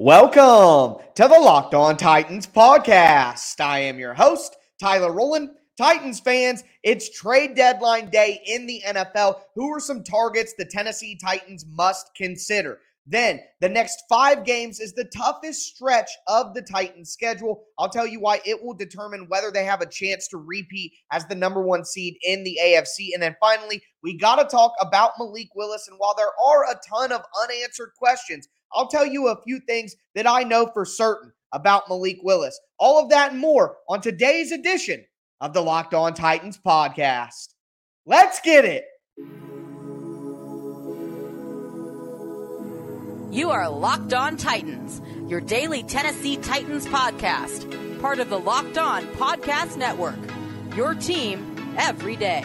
Welcome to the Locked On Titans podcast. I am your host, Tyler Rowland. Titans fans, it's trade deadline day in the NFL. Who are some targets the Tennessee Titans must consider? Then the next five games is the toughest stretch of the Titans schedule. I'll tell you why it will determine whether they have a chance to repeat as the number one seed in the AFC. And then finally, we got to talk about Malik Willis. And while there are a ton of unanswered questions, I'll tell you a few things that I know for certain about Malik Willis. All of that and more on today's edition of the Locked On Titans podcast. Let's get it. You are Locked On Titans, your daily Tennessee Titans podcast, part of the Locked On Podcast Network. Your team every day.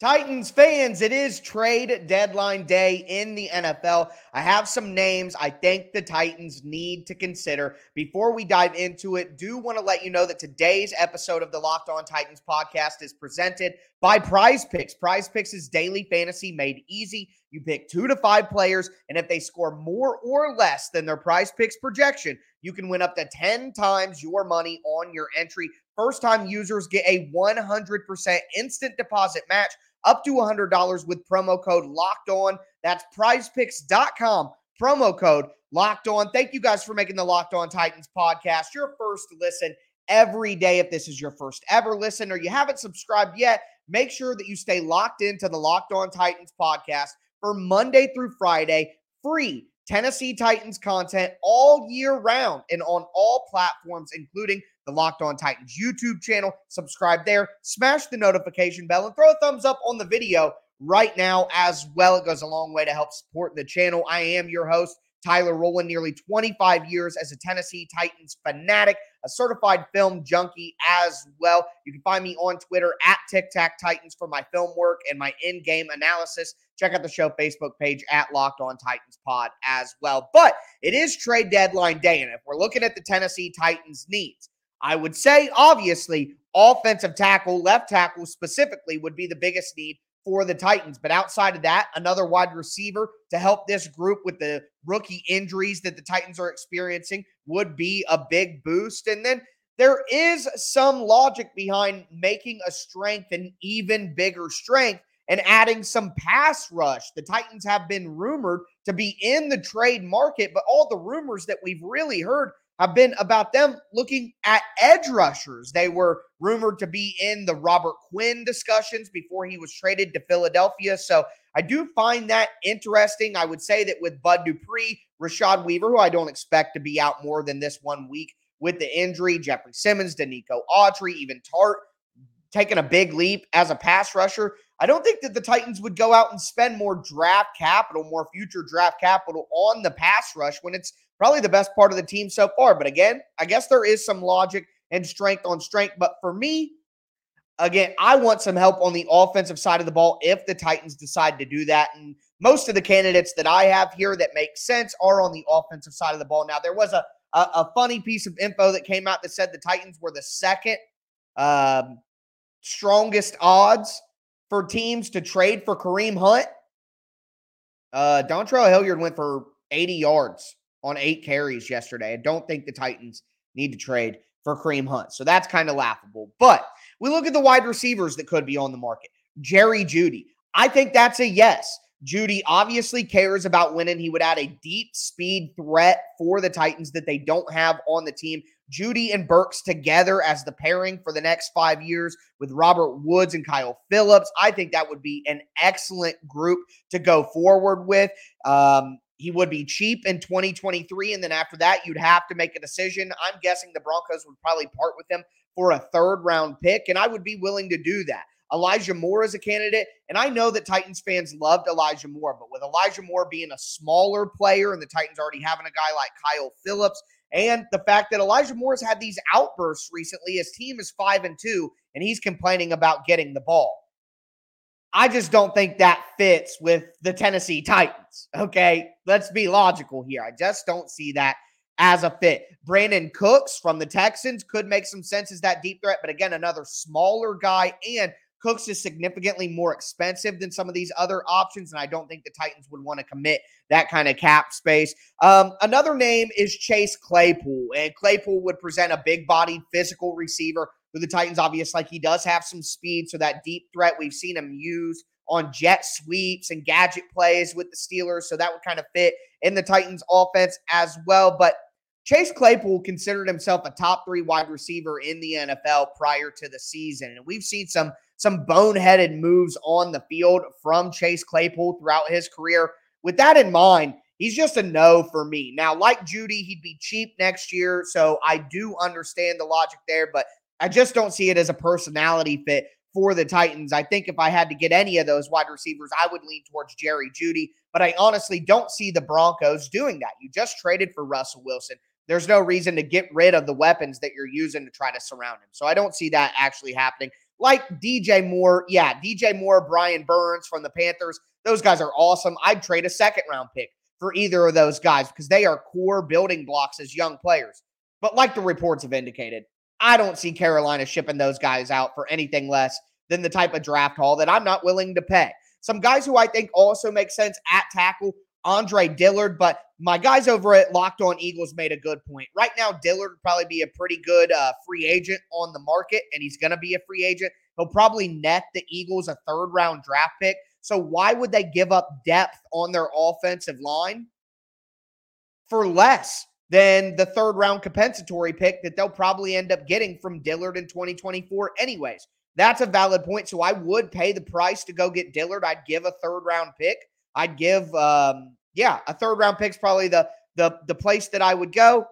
Titans fans, it is trade deadline day in the NFL. I have some names I think the Titans need to consider. Before we dive into it, do want to let you know that today's episode of the Locked On Titans podcast is presented by Prize Picks. Prize Picks is daily fantasy made easy. You pick two to five players, and if they score more or less than their Prize Picks projection, you can win up to 10 times your money on your entry. First time users get a 100% instant deposit match up to $100 with promo code locked on. That's prizepicks.com, promo code locked on. Thank you guys for making the Locked On Titans podcast your first listen every day. If this is your first ever listen or you haven't subscribed yet, make sure that you stay locked into the Locked On Titans podcast for Monday through Friday, free Tennessee Titans content all year round and on all platforms, including the Locked On Titans YouTube channel. Subscribe there, smash the notification bell, and throw a thumbs up on the video right now as well. It goes a long way to help support the channel. I am your host, Tyler Rowland, nearly 25 years as a Tennessee Titans fanatic, a certified film junkie as well. You can find me on Twitter at Tic Tac Titans for my film work and my in game analysis. Check out the show Facebook page at Locked On Titans Pod as well. But it is trade deadline day, and if we're looking at the Tennessee Titans' needs, I would say, obviously, offensive tackle, left tackle specifically, would be the biggest need for the Titans. But outside of that, another wide receiver to help this group with the rookie injuries that the Titans are experiencing would be a big boost. And then there is some logic behind making a strength an even bigger strength and adding some pass rush. The Titans have been rumored to be in the trade market, but all the rumors that we've really heard have been about them looking at edge rushers. They were rumored to be in the Robert Quinn discussions before he was traded to Philadelphia. So I do find that interesting. I would say that with Bud Dupree, Rashad Weaver, who I don't expect to be out more than this one week with the injury, Jeffrey Simmons, Denico Autry, even Tart, taking a big leap as a pass rusher. I don't think that the Titans would go out and spend more draft capital, more future draft capital on the pass rush when it's probably the best part of the team so far. But again, I guess there is some logic and strength on strength. But for me, again, I want some help on the offensive side of the ball if the Titans decide to do that. And most of the candidates that I have here that make sense are on the offensive side of the ball. Now, there was a a, a funny piece of info that came out that said the Titans were the second um, strongest odds for teams to trade for Kareem Hunt. Uh, Dontrell Hilliard went for 80 yards on eight carries yesterday. I don't think the Titans need to trade for Kareem Hunt. So that's kind of laughable. But we look at the wide receivers that could be on the market. Jerry Jeudy. I think that's a yes. Jeudy obviously cares about winning. He would add a deep speed threat for the Titans that they don't have on the team. Jeudy and Burks together as the pairing for the next five years with Robert Woods and Kyle Phillips. I think that would be an excellent group to go forward with. Um, he would be cheap in 2023. And then after that, you'd have to make a decision. I'm guessing the Broncos would probably part with him for a third round pick. And I would be willing to do that. Elijah Moore is a candidate. And I know that Titans fans loved Elijah Moore, but with Elijah Moore being a smaller player and the Titans already having a guy like Kyle Phillips, and the fact that Elijah Moore has had these outbursts recently, his team is five and two, and he's complaining about getting the ball. I just don't think that fits with the Tennessee Titans. Okay. Let's be logical here. I just don't see that as a fit. Brandin Cooks from the Texans could make some sense as that deep threat, but again, another smaller guy and Cooks is significantly more expensive than some of these other options, and I don't think the Titans would want to commit that kind of cap space. Um, another name is Chase Claypool, and Claypool would present a big bodied physical receiver who the Titans obviously like he does have some speed, so that deep threat we've seen him use on jet sweeps and gadget plays with the Steelers, so that would kind of fit in the Titans offense as well. But Chase Claypool considered himself a top three wide receiver in the NFL prior to the season, and we've seen some some boneheaded moves on the field from Chase Claypool throughout his career. With that in mind, he's just a no for me. Now, like Jeudy, he'd be cheap next year. So I do understand the logic there, but I just don't see it as a personality fit for the Titans. I think if I had to get any of those wide receivers, I would lean towards Jerry Jeudy, but I honestly don't see the Broncos doing that. You just traded for Russell Wilson. There's no reason to get rid of the weapons that you're using to try to surround him. So I don't see that actually happening like DJ Moore. Yeah, DJ Moore, Brian Burns from the Panthers. Those guys are awesome. I'd trade a second round pick for either of those guys because they are core building blocks as young players. But like the reports have indicated, I don't see Carolina shipping those guys out for anything less than the type of draft haul that I'm not willing to pay. Some guys who I think also make sense at tackle Andre Dillard, but my guys over at Locked On Eagles made a good point. Right now, Dillard would probably be a pretty good uh, free agent on the market, and he's going to be a free agent. He'll probably net the Eagles a third round draft pick. So why would they give up depth on their offensive line for less than the third round compensatory pick that they'll probably end up getting from Dillard in 2024 anyways? That's a valid point. So I would pay the price to go get Dillard. I'd give a third round pick. I'd give, um, yeah, a third round pick's probably the the the place that I would go.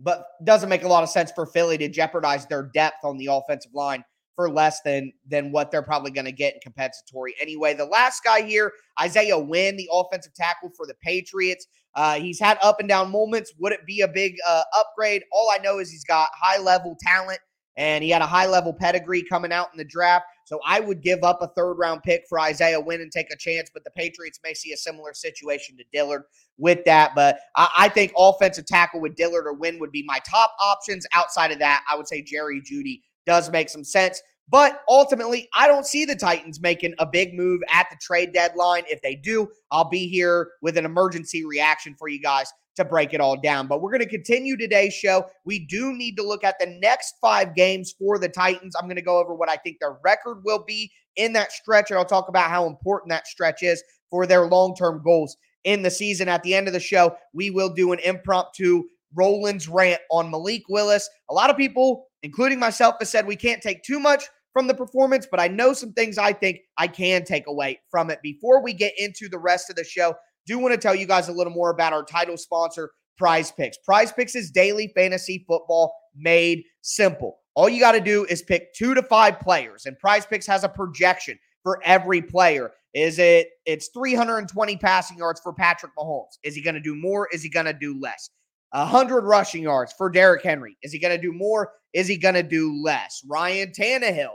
But doesn't make a lot of sense for Philly to jeopardize their depth on the offensive line for less than than what they're probably going to get in compensatory anyway. The last guy here, Isaiah Wynn, the offensive tackle for the Patriots. Uh, he's had up and down moments. Would it be a big uh, upgrade? All I know is he's got high level talent and he had a high level pedigree coming out in the draft. So I would give up a third round pick for Isaiah Wynn and take a chance, but the Patriots may see a similar situation to Dillard with that. But I, I think offensive tackle with Dillard or Wynn would be my top options. Outside of that, I would say Jerry Jeudy does make some sense. But ultimately, I don't see the Titans making a big move at the trade deadline. If they do, I'll be here with an emergency reaction for you guys to break it all down. But we're going to continue today's show. We do need to look at the next five games for the Titans. I'm going to go over what I think their record will be in that stretch, and I'll talk about how important that stretch is for their long term goals in the season. At the end of the show, we will do an impromptu Rollins rant on Malik Willis. A lot of people, including myself, have said we can't take too much from the performance, but I know some things I think I can take away from it. Before we get into the rest of the show, do want to tell you guys a little more about our title sponsor, Prize Picks. Prize Picks is daily fantasy football made simple. All you got to do is pick two to five players, and Prize Picks has a projection for every player. Is it it's 320 passing yards for Patrick Mahomes? Is he going to do more? Is he going to do less? 100 rushing yards for Derrick Henry. Is he going to do more? Is he going to do less? Ryan Tannehill,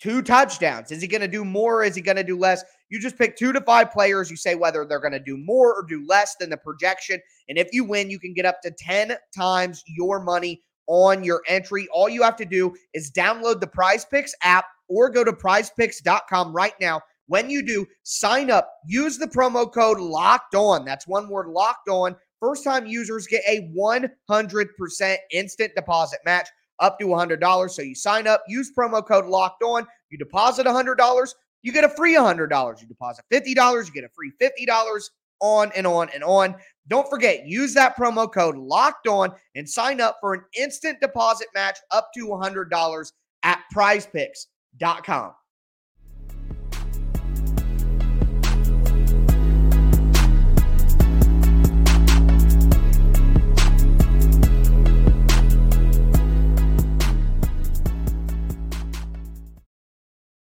two touchdowns. Is he going to do more? Is he going to do less? You just pick two to five players. You say whether they're going to do more or do less than the projection. And if you win, you can get up to 10 times your money on your entry. All you have to do is download the Prize Picks app or go to prizepicks.com right now. When you do, sign up, use the promo code locked on. That's one word locked on. First time users get a 100% instant deposit match up to $100. So you sign up, use promo code locked on, you deposit $100, you get a free $100. You deposit $50, you get a free $50 on and on and on. Don't forget, use that promo code locked on and sign up for an instant deposit match up to $100 at prizepicks.com.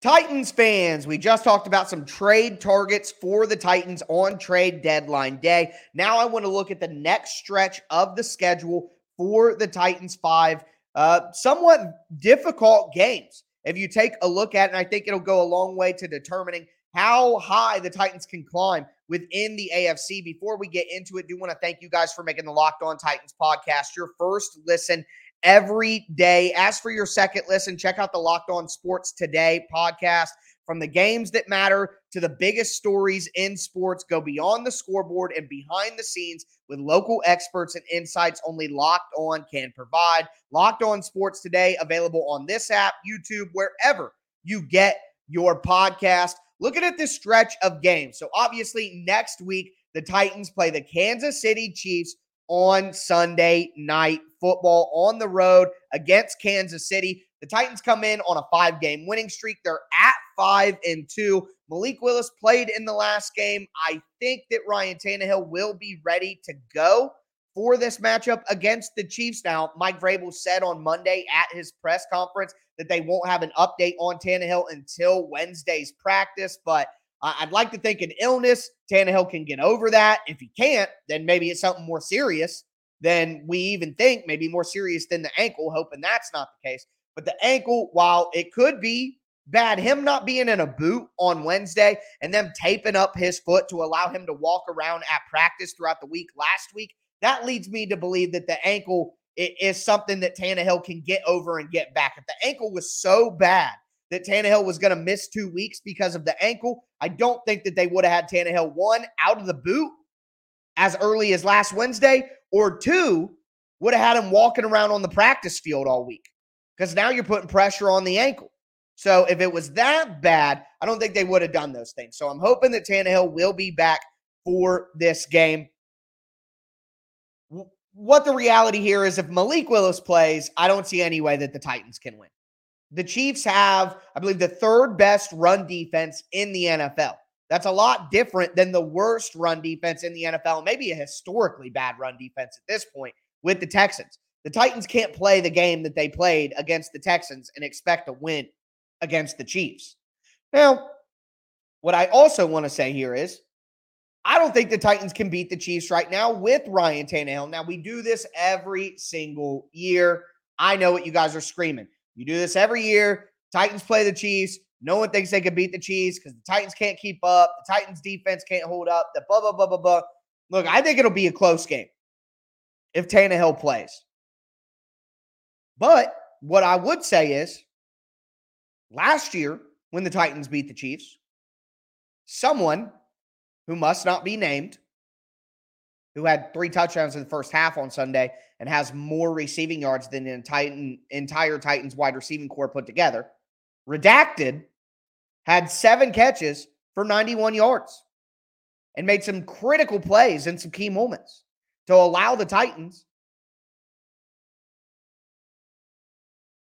Titans fans, we just talked about some trade targets for the Titans on trade deadline day. Now I want to look at the next stretch of the schedule for the Titans five uh, somewhat difficult games. If you take a look at it, and I think it'll go a long way to determining how high the Titans can climb within the AFC. Before we get into it, do want to thank you guys for making the Locked On Titans podcast your first listen every day. As for your second listen, check out the Locked On Sports Today podcast. From the games that matter to the biggest stories in sports, go beyond the scoreboard and behind the scenes with local experts and insights only Locked On can provide. Locked On Sports Today, available on this app, YouTube, wherever you get your podcast. Looking at this stretch of games. So, obviously, next week, the Titans play the Kansas City Chiefs on Sunday night football on the road against Kansas City. The Titans come in on a five game winning streak. They're at five and two. Malik Willis played in the last game. I think that Ryan Tannehill will be ready to go for this matchup against the Chiefs. Now, Mike Vrabel said on Monday at his press conference that they won't have an update on Tannehill until Wednesday's practice, but I'd like to think an illness, Tannehill can get over that. If he can't, then maybe it's something more serious than we even think, maybe more serious than the ankle, hoping that's not the case. But the ankle, while it could be bad, him not being in a boot on Wednesday and them taping up his foot to allow him to walk around at practice throughout the week last week, that leads me to believe that the ankle is something that Tannehill can get over and get back. If the ankle was so bad that Tannehill was going to miss two weeks because of the ankle, I don't think that they would have had Tannehill one out of the boot as early as last Wednesday, or two would have had him walking around on the practice field all week because now you're putting pressure on the ankle. So if it was that bad, I don't think they would have done those things. So I'm hoping that Tannehill will be back for this game. What the reality here is if Malik Willis plays, I don't see any way that the Titans can win. The Chiefs have, I believe, the third best run defense in the NFL. That's a lot different than the worst run defense in the NFL, maybe a historically bad run defense at this point with the Texans. The Titans can't play the game that they played against the Texans and expect to win against the Chiefs. Now, what I also want to say here is I don't think the Titans can beat the Chiefs right now with Ryan Tannehill. Now, we do this every single year. I know what you guys are screaming. You do this every year. Titans play the Chiefs. No one thinks they can beat the Chiefs because the Titans can't keep up. The Titans defense can't hold up. The blah, blah, blah, blah, blah. Look, I think it'll be a close game if Tannehill plays. But what I would say is last year, when the Titans beat the Chiefs, someone who must not be named, who had three touchdowns in the first half on Sunday and has more receiving yards than the entire, entire Titans wide receiving corps put together, redacted, had seven catches for 91 yards and made some critical plays in some key moments to allow the Titans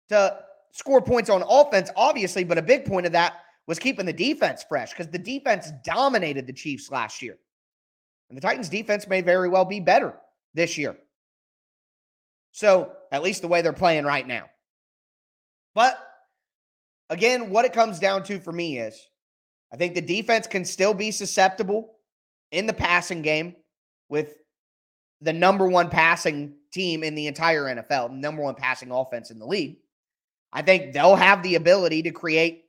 to score points on offense, obviously, but a big point of that was keeping the defense fresh because the defense dominated the Chiefs last year. And the Titans' defense may very well be better this year. So, at least the way they're playing right now. But again, what it comes down to for me is I think the defense can still be susceptible in the passing game with the number one passing team in the entire NFL, number one passing offense in the league. I think they'll have the ability to create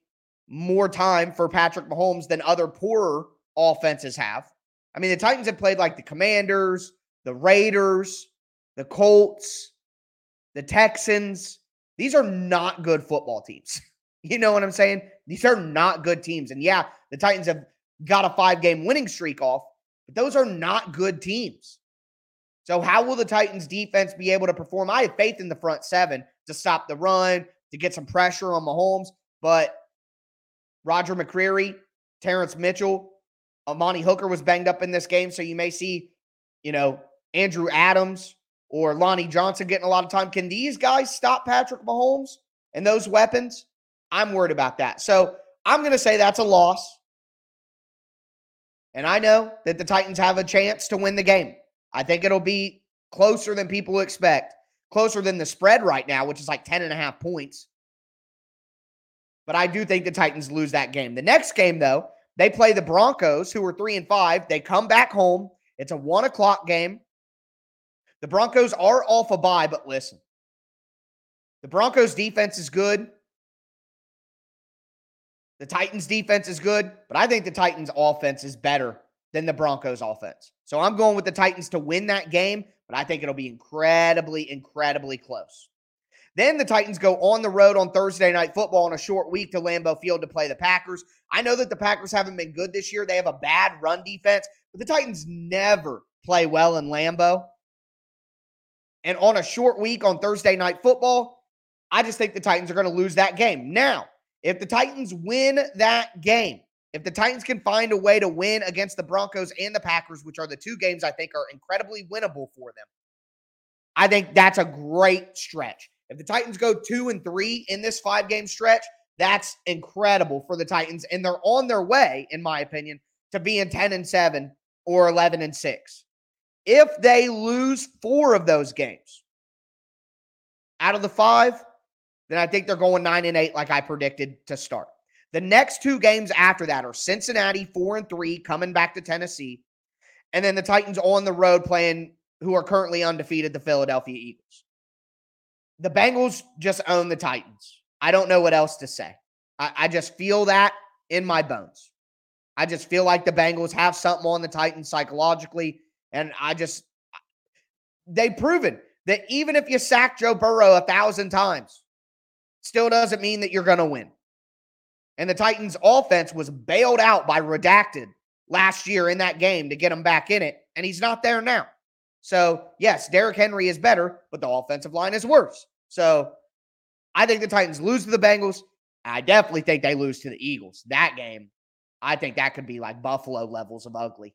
more time for Patrick Mahomes than other poorer offenses have. I mean, the Titans have played like the Commanders, the Raiders, the Colts, the Texans. These are not good football teams. You know what I'm saying? These are not good teams. And yeah, the Titans have got a five game winning streak off, but those are not good teams. So, how will the Titans defense be able to perform? I have faith in the front seven to stop the run, to get some pressure on Mahomes. But Roger McCreary, Terrance Mitchell, Amani Hooker was banged up in this game. So you may see, you know, Andrew Adams or Lonnie Johnson getting a lot of time. Can these guys stop Patrick Mahomes and those weapons? I'm worried about that. So I'm going to say that's a loss. And I know that the Titans have a chance to win the game. I think it'll be closer than people expect closer than the spread right now, which is like 10 and a half points. But I do think the Titans lose that game. The next game, though, they play the Broncos, who are three and five. They come back home. It's a one o'clock game. The Broncos are off a bye, but listen, the Broncos defense is good. The Titans defense is good, but I think the Titans offense is better than the Broncos offense. So I'm going with the Titans to win that game, but I think it'll be incredibly, incredibly close. Then the Titans go on the road on Thursday night football on a short week to Lambeau Field to play the Packers. I know that the Packers haven't been good this year. They have a bad run defense, but the Titans never play well in Lambeau. And on a short week on Thursday night football, I just think the Titans are going to lose that game. Now, if the Titans win that game, if the Titans can find a way to win against the Broncos and the Packers, which are the two games I think are incredibly winnable for them, I think that's a great stretch. If the Titans go two and three in this five game stretch, that's incredible for the Titans. And they're on their way, in my opinion, to being 10 and seven or 11 and six. If they lose four of those games out of the five, then I think they're going nine and eight, like I predicted to start. The next two games after that are Cincinnati, four and three, coming back to Tennessee. And then the Titans on the road playing who are currently undefeated, the Philadelphia Eagles. The Bengals just own the Titans. I don't know what else to say. I, I just feel that in my bones. I just feel like the Bengals have something on the Titans psychologically. And I just, they've proven that even if you sack Joe Burrow a thousand times, still doesn't mean that you're going to win. And the Titans' offense was bailed out by Redacted last year in that game to get him back in it, and he's not there now. So, yes, Derrick Henry is better, but the offensive line is worse. So, I think the Titans lose to the Bengals. I definitely think they lose to the Eagles. That game, I think that could be like Buffalo levels of ugly.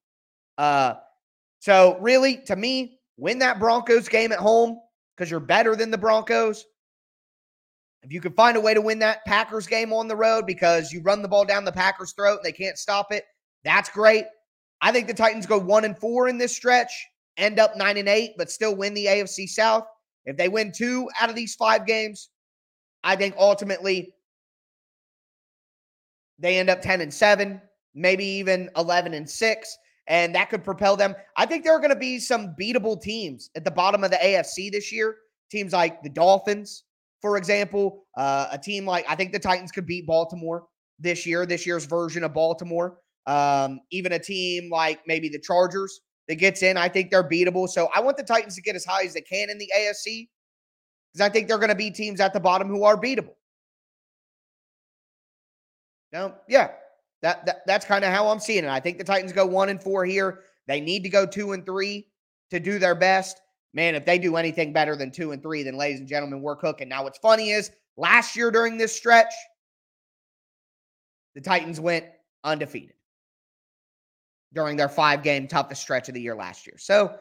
Uh, so really, to me, win that Broncos game at home because you're better than the Broncos. If you can find a way to win that Packers game on the road because you run the ball down the Packers' throat and they can't stop it, that's great. I think the Titans go one and four in this stretch, end up nine and eight, but still win the AFC South. If they win two out of these five games, I think ultimately they end up 10 and 7, maybe even 11 and 6, and that could propel them. I think there are going to be some beatable teams at the bottom of the AFC this year. Teams like the Dolphins, for example, uh, a team like I think the Titans could beat Baltimore this year, this year's version of Baltimore. Um, even a team like maybe the Chargers that gets in, I think they're beatable. So I want the Titans to get as high as they can in the AFC because I think they're going to be teams at the bottom who are beatable. Now, yeah, that, that that's kind of how I'm seeing it. I think the Titans go one and four here. They need to go two and three to do their best man, if they do anything better than two and three, then ladies and gentlemen, we're cooking. Now, what's funny is last year during this stretch, the Titans went undefeated during their five game toughest stretch of the year last year. So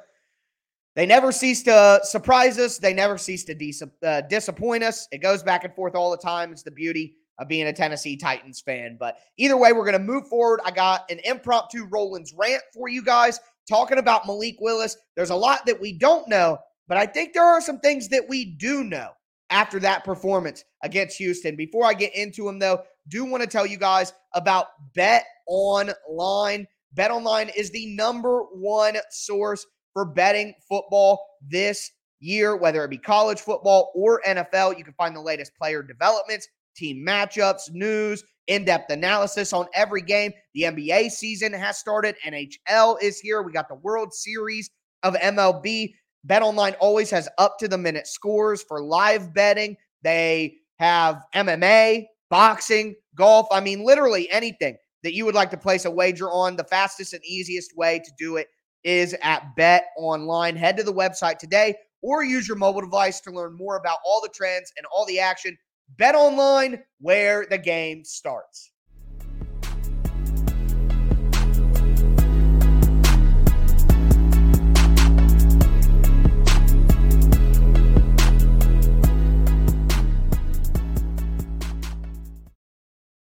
they never cease to surprise us. They never cease to dis- uh, disappoint us. It goes back and forth all the time. It's the beauty of being a Tennessee Titans fan. But either way, we're going to move forward. I got an impromptu Rollins rant for you guys talking about Malik Willis. There's a lot that we don't know, but I think there are some things that we do know after that performance against Houston. Before I get into them, though, do want to tell you guys about Bet Online. Bet Online is the number one source for betting football this year, whether it be college football or NFL. You can find the latest player developments, team matchups, news, in depth analysis on every game. The NBA season has started, NHL is here. We got the World Series of MLB. BetOnline always has up to the minute scores for live betting. They have MMA, boxing, golf. I mean, literally anything that you would like to place a wager on. The fastest and easiest way to do it is at Bet Online. Head to the website today or use your mobile device to learn more about all the trends and all the action Bet online where the game starts.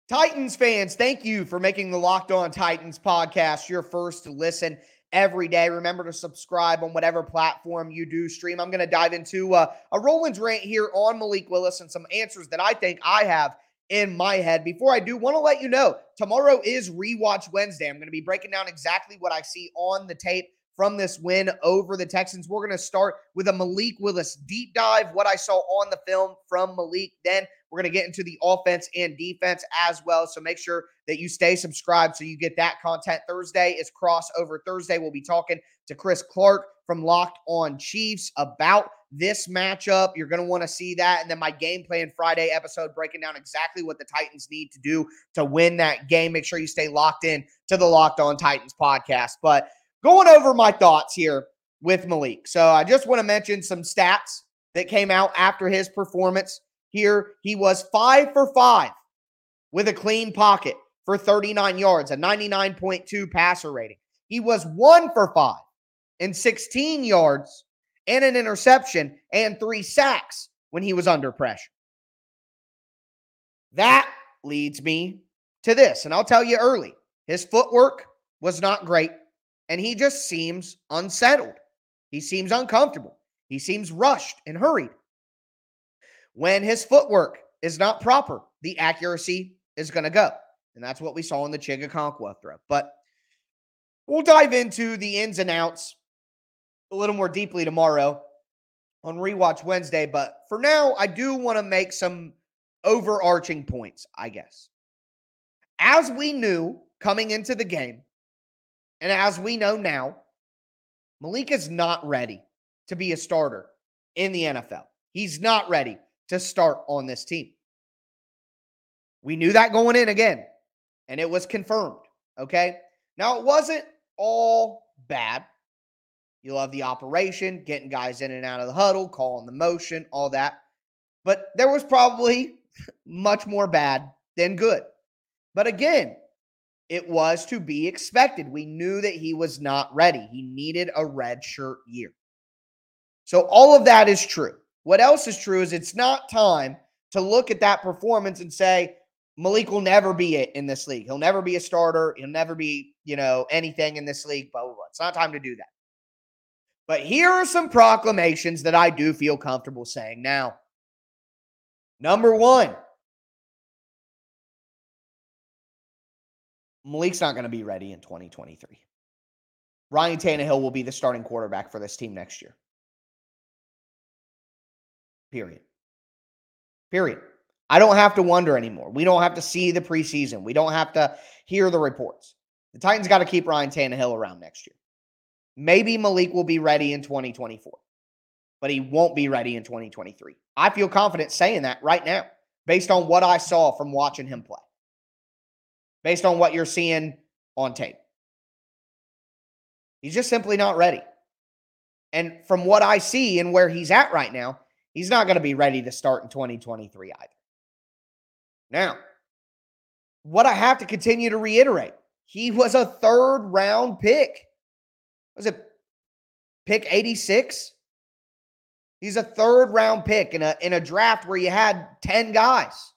Titans fans, thank you for making the Locked On Titans podcast your first to listen every day. Remember to subscribe on whatever platform you do stream. I'm going to dive into uh, a Rollins rant here on Malik Willis and some answers that I think I have in my head. Before I do, want to let you know tomorrow is Rewatch Wednesday. I'm going to be breaking down exactly what I see on the tape from this win over the Texans. We're going to start with a Malik Willis deep dive, what I saw on the film from Malik. Then We're going to get into the offense and defense as well. So make sure that you stay subscribed so you get that content. Thursday is crossover Thursday. We'll be talking to Chris Clark from Locked On Chiefs about this matchup. You're going to want to see that. And then my game plan Friday episode breaking down exactly what the Titans need to do to win that game. Make sure you stay locked in to the Locked On Titans podcast. But going over my thoughts here with Malik. So I just want to mention some stats that came out after his performance here. He was five for five with a clean pocket for 39 yards, a 99.2 passer rating. He was one for five and 16 yards and an interception and three sacks when he was under pressure. That leads me to this, and I'll tell you early his footwork was not great, and he just seems unsettled. He seems uncomfortable. He seems rushed and hurried. When his footwork is not proper, the accuracy is going to go. And that's what we saw in the Chigga throw. But we'll dive into the ins and outs a little more deeply tomorrow on Rewatch Wednesday. But for now, I do want to make some overarching points, I guess. As we knew coming into the game, and as we know now, Malik is not ready to be a starter in the NFL. He's not ready to start on this team. We knew that going in again, and it was confirmed. Okay. Now, it wasn't all bad. You love the operation, getting guys in and out of the huddle, calling the motion, all that. But there was probably much more bad than good. But again, it was to be expected. We knew that he was not ready. He needed a red shirt year. So all of that is true. What else is true is it's not time to look at that performance and say Malik will never be it in this league. He'll never be a starter. He'll never be, you know, anything in this league. Blah, blah, blah. It's not time to do that. But here are some proclamations that I do feel comfortable saying now. Number one, Malik's not going to be ready in 2023. Ryan Tannehill will be the starting quarterback for this team next year. Period. Period. I don't have to wonder anymore. We don't have to see the preseason. We don't have to hear the reports. The Titans got to keep Ryan Tannehill around next year. Maybe Malik will be ready in 2024, but he won't be ready in 2023. I feel confident saying that right now based on what I saw from watching him play, based on what you're seeing on tape. He's just simply not ready. And from what I see and where he's at right now, he's not going to be ready to start in 2023 either. Now, what I have to continue to reiterate, he was a third round pick was it pick 86? He's a third round pick in a in a draft where you had 10 guys.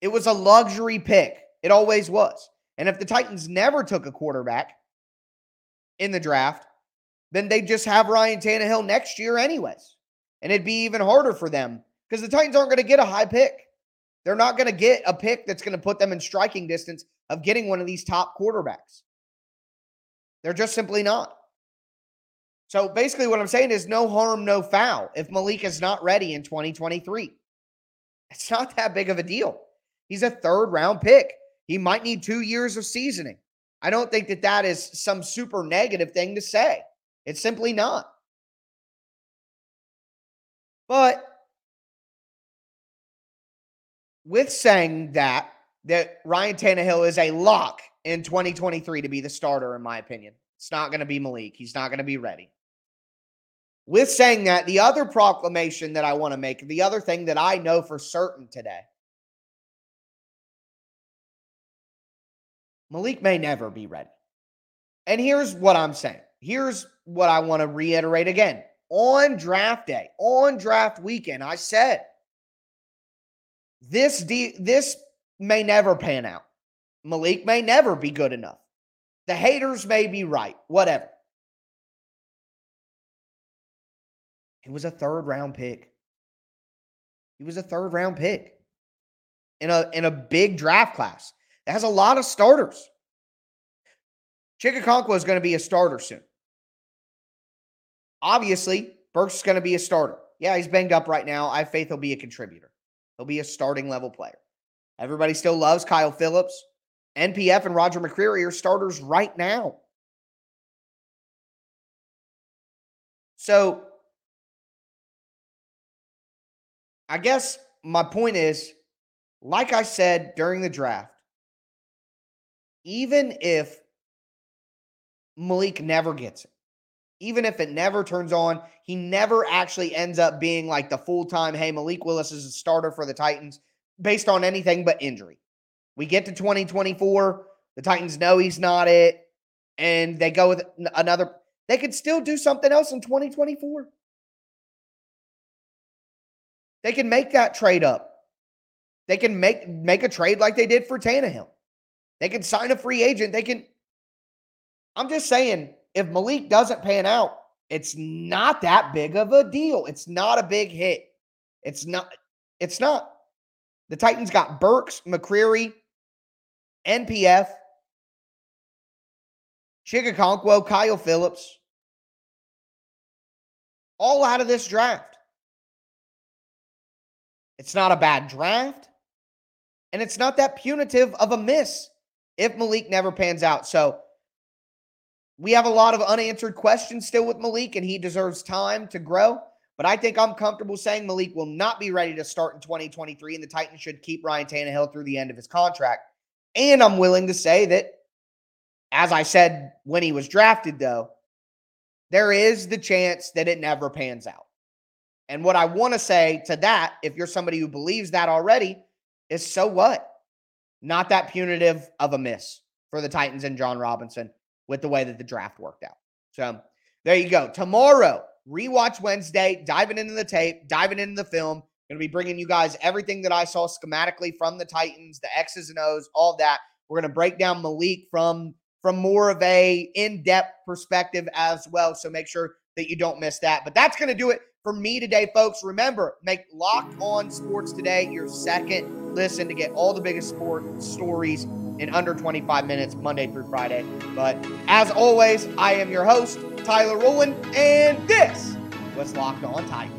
It was a luxury pick. It always was. And if the Titans never took a quarterback in the draft, then they just have Ryan Tannehill next year, anyways. And it'd be even harder for them because the Titans aren't going to get a high pick. They're not going to get a pick that's going to put them in striking distance of getting one of these top quarterbacks. They're just simply not. So basically, what I'm saying is no harm, no foul if Malik is not ready in 2023. It's not that big of a deal. He's a third round pick. He might need two years of seasoning. I don't think that that is some super negative thing to say. It's simply not. But with saying that, that Ryan Tannehill is a lock in 2023 to be the starter, in my opinion. It's not going to be Malik. He's not going to be ready. With saying that, the other proclamation that I want to make, the other thing that I know for certain today, Malik may never be ready. And here's what I'm saying. Here's what I want to reiterate again. On draft day, on draft weekend, I said this de- this may never pan out. Malik may never be good enough. The haters may be right, whatever. He was a third round pick. He was a third round pick in a in a big draft class that has a lot of starters. Chigga is going to be a starter soon. Obviously, Burks going to be a starter. Yeah, he's banged up right now. I have faith he'll be a contributor. He'll be a starting level player. Everybody still loves Kyle Phillips. NPF and Roger McCreary are starters right now. So I guess my point is like I said during the draft, even if Malik never gets it, even if it never turns on, he never actually ends up being like the full time, hey, Malik Willis is a starter for the Titans based on anything but injury. We get to 2024, the Titans know he's not it, and they go with another. They could still do something else in 2024. They can make that trade up. They can make make a trade like they did for Tannehill. They can sign a free agent. They can. I'm just saying, if Malik doesn't pan out, it's not that big of a deal. It's not a big hit. It's not. It's not. The Titans got Burks, McCreary, NPF, Chig Kyle Phillips, all out of this draft. It's not a bad draft. And it's not that punitive of a miss if Malik never pans out. So we have a lot of unanswered questions still with Malik, and he deserves time to grow. But I think I'm comfortable saying Malik will not be ready to start in 2023, and the Titans should keep Ryan Tannehill through the end of his contract. And I'm willing to say that, as I said when he was drafted, though, there is the chance that it never pans out. And what I want to say to that, if you're somebody who believes that already, is so what? Not that punitive of a miss for the Titans and Jon Robinson with the way that the draft worked out. So there you go. Tomorrow, rewatch Wednesday, diving into the tape, diving into the film. Going to be bringing you guys everything that I saw schematically from the Titans, the X's and O's, all that. We're going to break down Malik from from more of a in-depth perspective as well. So make sure that you don't miss that. But that's going to do it for me today, folks. Remember, make Locked On Sports Today your second listen to get all the biggest sport stories in under 25 minutes, Monday through Friday. But as always, I am your host, Tyler Rowland, and this was Locked On Titans.